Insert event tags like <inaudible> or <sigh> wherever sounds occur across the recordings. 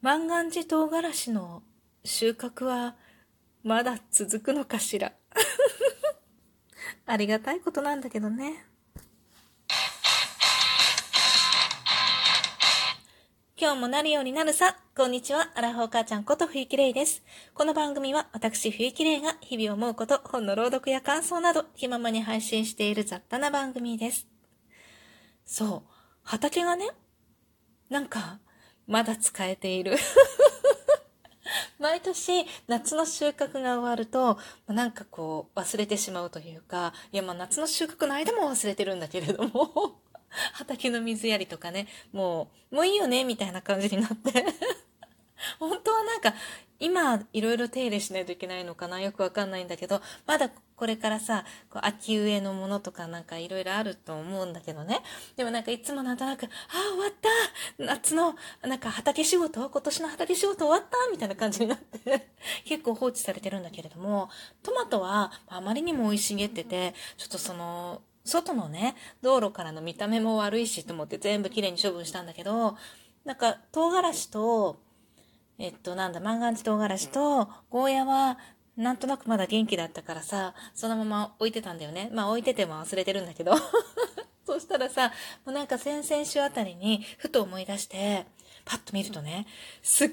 万願寺唐辛子の収穫はまだ続くのかしら？<laughs> ありがたいことなんだけどね。今日もなるようになるさ。こんにちは。アラフォー母ちゃんこと冬木玲です。この番組は私冬木玲が日々思うこと、本の朗読や感想など気ままに配信している雑多な番組です。そう。畑がね、なんか、まだ使えている。<laughs> 毎年夏の収穫が終わると、なんかこう忘れてしまうというか、いやまあ夏の収穫の間も忘れてるんだけれども、<laughs> 畑の水やりとかね、もう、もういいよね、みたいな感じになって <laughs> 本当はなんか、今、いろいろ手入れしないといけないのかな？よくわかんないんだけど、まだこれからさ、こう秋植えのものとかなんかいろいろあると思うんだけどね。でもなんかいつもなんとなく、ああ、終わった！夏の、なんか畑仕事？今年の畑仕事終わった？みたいな感じになって <laughs> 結構放置されてるんだけれども、トマトはあまりにも生い茂ってて、ちょっとその、外のね、道路からの見た目も悪いしと思って全部きれいに処分したんだけど、なんか唐辛子と、えっと、なんだ、万願寺唐辛子と、ゴーヤは、なんとなくまだ元気だったからさ、そのまま置いてたんだよね。まあ置いてても忘れてるんだけど。<laughs> そしたらさ、もうなんか先々週あたりに、ふと思い出して、パッと見るとね、すっ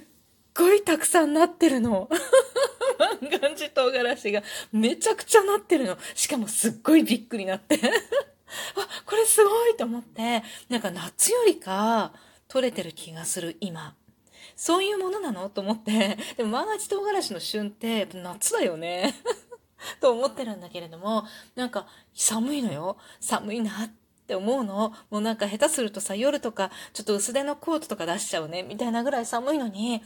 ごいたくさんなってるの。<laughs> 万願寺唐辛子がめちゃくちゃなってるの。しかもすっごいびっくりなって。<laughs> あ、これすごいと思って、なんか夏よりか取れてる気がする、今。そういうものなの？と思って、でも万が一唐辛子の旬って夏だよね。<laughs> と思ってるんだけれども、なんか寒いのよ。寒いなって思うの。もうなんか下手するとさ、夜とかちょっと薄手のコートとか出しちゃうね、みたいなぐらい寒いのに、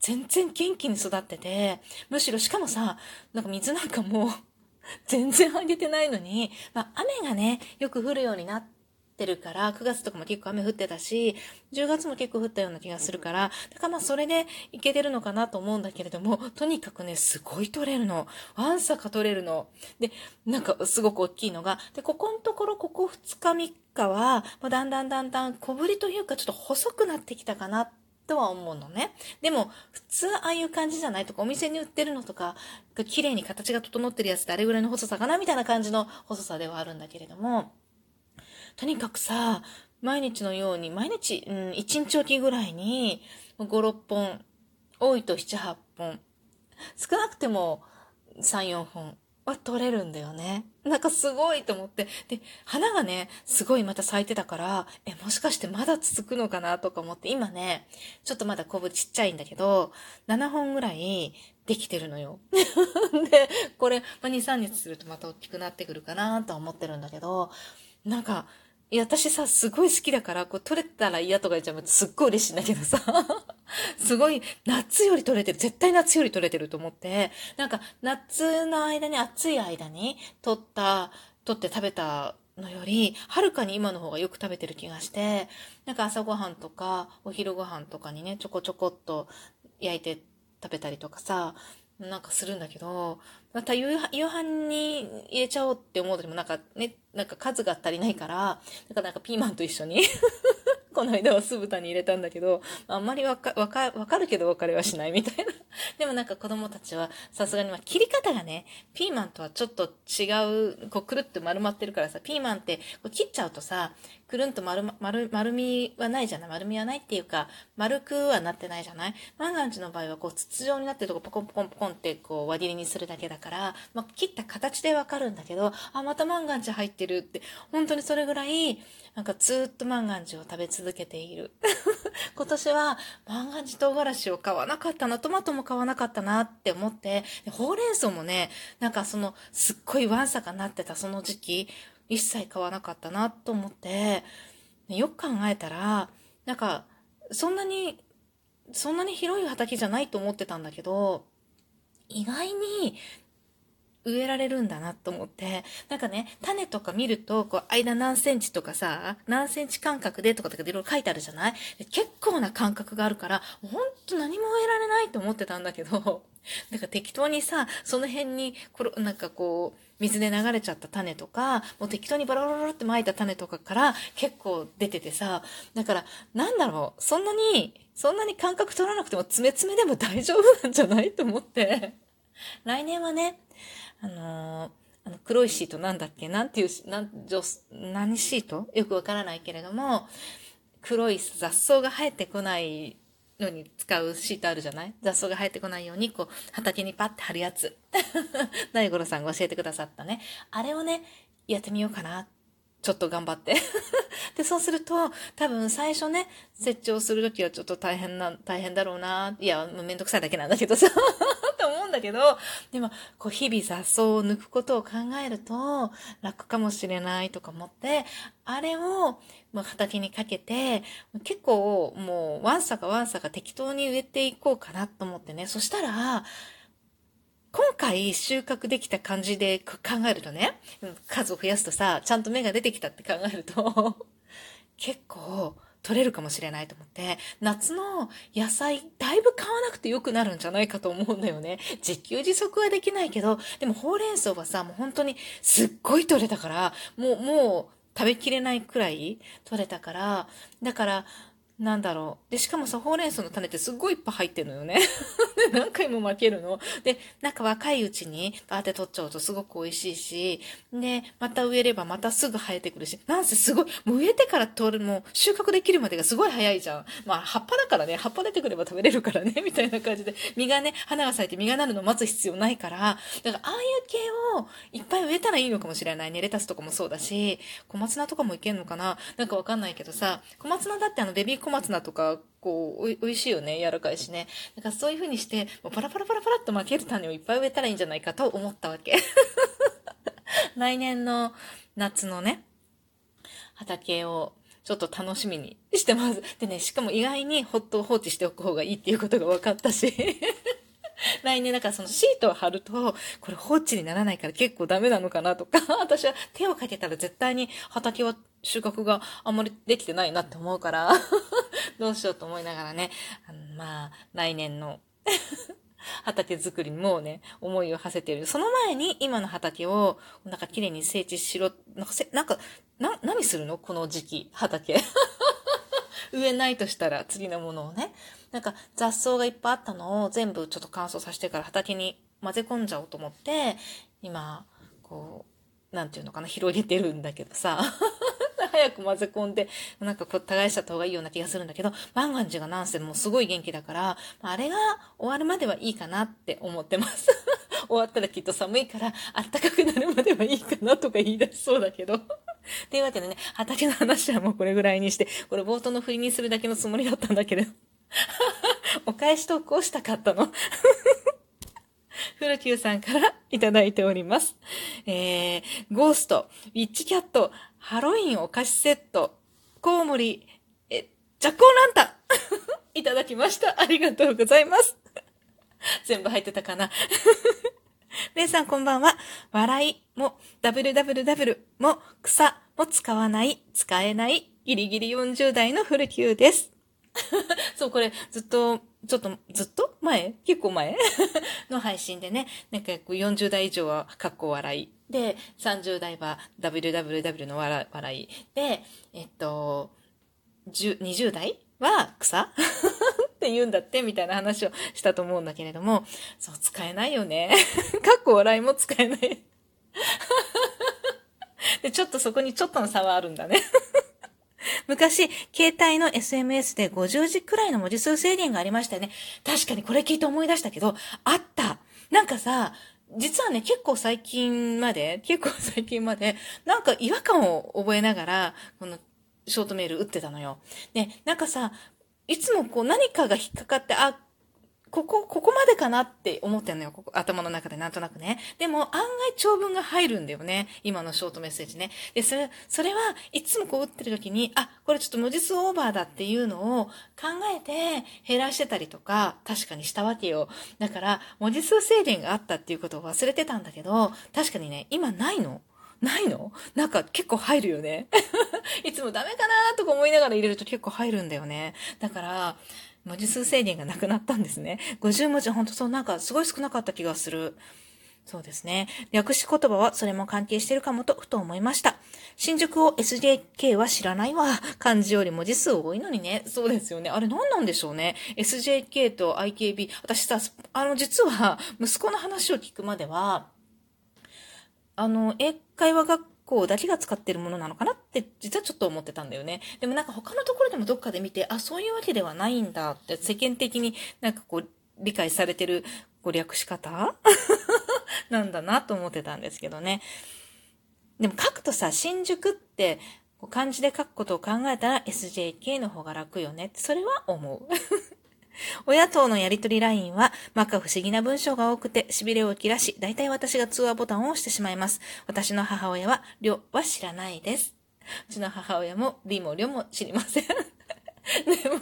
全然元気に育ってて、むしろしかもさ、なんか水なんかもう全然あげてないのに、まあ雨がね、よく降るようになって、ってるから、9月とかも結構雨降ってたし、10月も結構降ったような気がするから、だからまあそれでいけてるのかなと思うんだけれども、とにかくね、すごい取れるの。ワンサか取れるの。で、なんかすごく大きいのが、で、ここのところ、ここ2日3日は、まあ、だんだんだんだん小ぶりというかちょっと細くなってきたかなとは思うのね。でも、普通ああいう感じじゃない？とか、お店に売ってるのとか、綺麗に形が整ってるやつってあれぐらいの細さかな？みたいな感じの細さではあるんだけれども、とにかくさ、毎日のように、毎日、うん、1日おきぐらいに、5、6本、多いと7、8本、少なくても3、4本は取れるんだよね。なんかすごいと思って。で、花がね、すごいまた咲いてたから、え、もしかしてまだ続くのかなとか思って、今ね、ちょっとまだコブちっちゃいんだけど、7本ぐらいできてるのよ。<laughs> で、これ、まあ、2、3日するとまた大きくなってくるかなと思ってるんだけど、なんか、いや、私さ、すごい好きだから、こう、取れたら嫌とか言っちゃうとすっごい嬉しいんだけどさ、<laughs> すごい、夏より取れてる、絶対夏より取れてると思って、なんか、夏の間に、暑い間に、取った、取って食べたのより、はるかに今の方がよく食べてる気がして、なんか朝ごはんとか、お昼ご飯とかにね、ちょこちょこっと焼いて食べたりとかさ、なんかするんだけど、また夕飯に入れちゃおうって思う時もなんかね、なんか数が足りないから、だからなんかピーマンと一緒にこの間は酢豚に入れたんだけど、あんまりわか、わか、わかるけど別れはしないみたいな。<laughs> でもなんか子供たちはさすがにまあ切り方がね、ピーマンとはちょっと違う、こうくるって丸まってるからさ、ピーマンってこう切っちゃうとさ、くるんと丸、丸、丸みはないじゃない？丸みはないっていうか、丸くはなってないじゃない？万願寺の場合はこう筒状になってるとこポコンポコンポコンってこう輪切りにするだけだから、まあ、切った形でわかるんだけど、あ、また万願寺入ってるって、本当にそれぐらい、なんかずっと万願寺を食べ続けている。<laughs> 今年は万願寺唐辛子を買わなかったな、トマトも買わなかったなって思って、ほうれん草もね、なんかその、すっごいワンサかなってたその時期、一切買わなかったなと思って、よく考えたら、なんか、そんなに、そんなに広い畑じゃないと思ってたんだけど、意外に植えられるんだなと思って、なんかね、種とか見ると、こう、間何センチとかさ、何センチ間隔でとかとかいろいろ書いてあるじゃない？結構な間隔があるから、ほんと何も植えられないと思ってたんだけど、<laughs> なんか適当にさ、その辺に、これ、なんかこう、水で流れちゃった種とか、もう適当にバラバラって撒いた種とかから結構出ててさ、だから、なんだろう、そんなにそんなに感覚取らなくても詰め詰めでも大丈夫なんじゃない？と思って。来年はね、あのー、あの黒いシートなんだっけ？なんていう、なん女、何シート？よくわからないけれども、黒い雑草が生えてこないのに使うシートあるじゃない？雑草が生えてこないように、こう、畑にパッて貼るやつ。<laughs> 大五郎さんが教えてくださったね。あれをね、やってみようかな。ちょっと頑張って。<laughs> で、そうすると、多分最初ね、設置をするときはちょっと大変な、大変だろうな。いや、めんどくさいだけなんだけどさ。と思うんだけど、でも、こう、日々雑草を抜くことを考えると、楽かもしれないとか思って、あれを、まあ、畑にかけて、結構、もう、ワンサかワンサか適当に植えていこうかなと思ってね。そしたら、今回収穫できた感じで考えるとね、数を増やすとさ、ちゃんと芽が出てきたって考えると <laughs> 結構取れるかもしれないと思って、夏の野菜だいぶ買わなくて良くなるんじゃないかと思うんだよね。自給自足はできないけど、でもほうれん草はさ、もう本当にすっごい取れたから、もう、もう食べきれないくらい取れたから、だから、なんだろう。で、しかもさ、ほうれん草の種ってすっごいいっぱい入ってるのよね。<laughs> で、何回も負けるの。で、なんか若いうちにバーって取っちゃうとすごく美味しいし、で、また植えればまたすぐ生えてくるし、なんせすごい、もう植えてから取る、もう収穫できるまでがすごい早いじゃん。まあ、葉っぱだからね、葉っぱ出てくれば食べれるからね、<laughs> みたいな感じで、実がね、花が咲いて実がなるのを待つ必要ないから、だからああいう系をいっぱい植えたらいいのかもしれないね。レタスとかもそうだし、小松菜とかもいけんのかななんかわかんないけどさ、小松菜だってあのベビー小松菜とか、こう、おい美味しいよね。柔らかいしね。だからそういう風にして、もうパラパラパラパラっと負ける種をいっぱい植えたらいいんじゃないかと思ったわけ。<laughs> 来年の夏のね、畑をちょっと楽しみにしてます。でね、しかも意外にほっと放置しておく方がいいっていうことが分かったし。<laughs> 来年だからそのシートを貼ると、これ放置にならないから結構ダメなのかなとか、私は手をかけたら絶対に畑は収穫があんまりできてないなって思うからどうしようと思いながらね、あのまあ、来年の <laughs> 畑作りにもうね、思いを馳せてる。その前に今の畑を、なんか綺麗に整地しろ、なんかせ、なんか、な、何するの？この時期、畑。<laughs> 植えないとしたら次のものをね。なんか雑草がいっぱいあったのを全部ちょっと乾燥させてから畑に混ぜ込んじゃおうと思って、今、こう、なんていうのかな、広げてるんだけどさ。早く混ぜ込んで、なんかこう、耕した方がいいような気がするんだけど、万願寺がなんせもうすごい元気だから、あれが終わるまではいいかなって思ってます。<laughs> 終わったらきっと寒いから、あったかくなるまではいいかなとか言い出しそうだけど。<laughs> というわけでね、畑の話はもうこれぐらいにして、これ冒頭の振りにするだけのつもりだったんだけど。<laughs> お返し投稿したかったの。フルキューさんからいただいております。えー、ゴースト、ウィッチキャット、ハロウィンお菓子セット、コウモリ、え、ジャックオンランタン <laughs> いただきました。ありがとうございます。<laughs> 全部入ってたかな。<laughs> レイさんこんばんは。笑いも WWW も草も使わない、使えない、ギリギリ40代のフルキューです。そう、これずっと、ちょっと、ずっと前？結構前？<laughs> の配信でね、なんか40代以上はかっこ笑い。で、30代は WWW の笑い。で、えっと、20代は草？<laughs> って言うんだって、みたいな話をしたと思うんだけれども、そう、使えないよね。<laughs> かっこ笑いも使えない。で、ちょっとそこにちょっとの差はあるんだね。昔、携帯の SMS で50字くらいの文字数制限がありましたよね。確かにこれ聞いて思い出したけど、あった。なんかさ、実はね、結構最近まで、結構最近まで、なんか違和感を覚えながら、このショートメール打ってたのよ。ね、なんかさ、いつもこう何かが引っかかって、あ、ここ、ここまでかなって思ってんのよ。ここ頭の中でなんとなくね。でも案外長文が入るんだよね。今のショートメッセージね。で、それ、それはいつもこう打ってる時に、あ、これちょっと文字数オーバーだっていうのを考えて減らしてたりとか、確かにしたわけよ。だから、文字数制限があったっていうことを忘れてたんだけど、確かにね、今ないの？ないの？なんか結構入るよね。<laughs> いつもダメかなとか思いながら入れると結構入るんだよね。だから、文字数制限がなくなったんですね。50文字ほんとそうなんかすごい少なかった気がする。そうですね。略し言葉はそれも関係してるかもとふと思いました。新宿を SJK は知らないわ。漢字より文字数多いのにね。そうですよね。あれ何なんでしょうね。SJK と IKB。私さ、あの、実は息子の話を聞くまでは、あの、英会話学校だけが使ってるものなのかなって実はちょっと思ってたんだよね。でもなんか他のところでもどっかで見て、あ、そういうわけではないんだって世間的になんかこう理解されてるこう略し方？<laughs> なんだなと思ってたんですけどね。でも書くとさ、新宿って漢字で書くことを考えたら SJK の方が楽よねって、それは思う。<laughs> 親とのやりとりラインは、まか不思議な文章が多くて、痺れを切らし、大体私が通話ボタンを押してしまいます。私の母親は、りょは知らないです。うちの母親も、りもりょも知りません。<laughs> でも、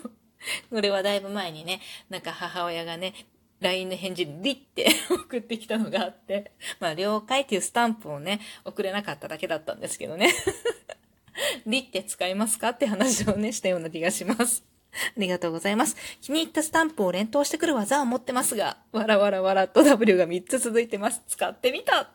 これはだいぶ前にね、なんか母親がね、LINE の返事にリって <laughs> 送ってきたのがあって、まあ、了解っていうスタンプをね、送れなかっただけだったんですけどね。<laughs> リって使いますかって話をね、したような気がします。ありがとうございます。気に入ったスタンプを連投してくる技を持ってますが、わらわらわらと W が3つ続いてます。使ってみた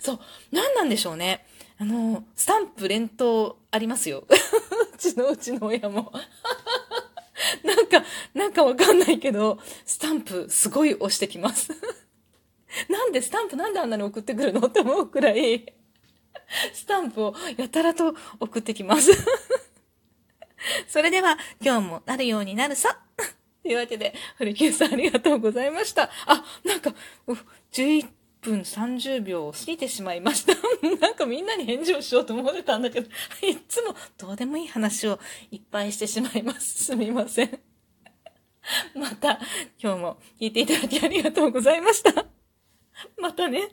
そう、何なんでしょうね。あの、スタンプ連投ありますよ。<laughs> うちのうちの親も。<laughs> なんか、なんかわかんないけど、スタンプすごい押してきます。<laughs> なんでスタンプなんであんなに送ってくるの？って思うくらい、スタンプをやたらと送ってきます。それでは、今日もなるようになるさ。というわけで、フリキューさんありがとうございました。あ、なんか、11分30秒を過ぎてしまいました。<laughs> なんかみんなに返事をしようと思ってたんだけど、<laughs> いつもどうでもいい話をいっぱいしてしまいます。<laughs> すみません。また、今日も聞いていただきありがとうございました。またね。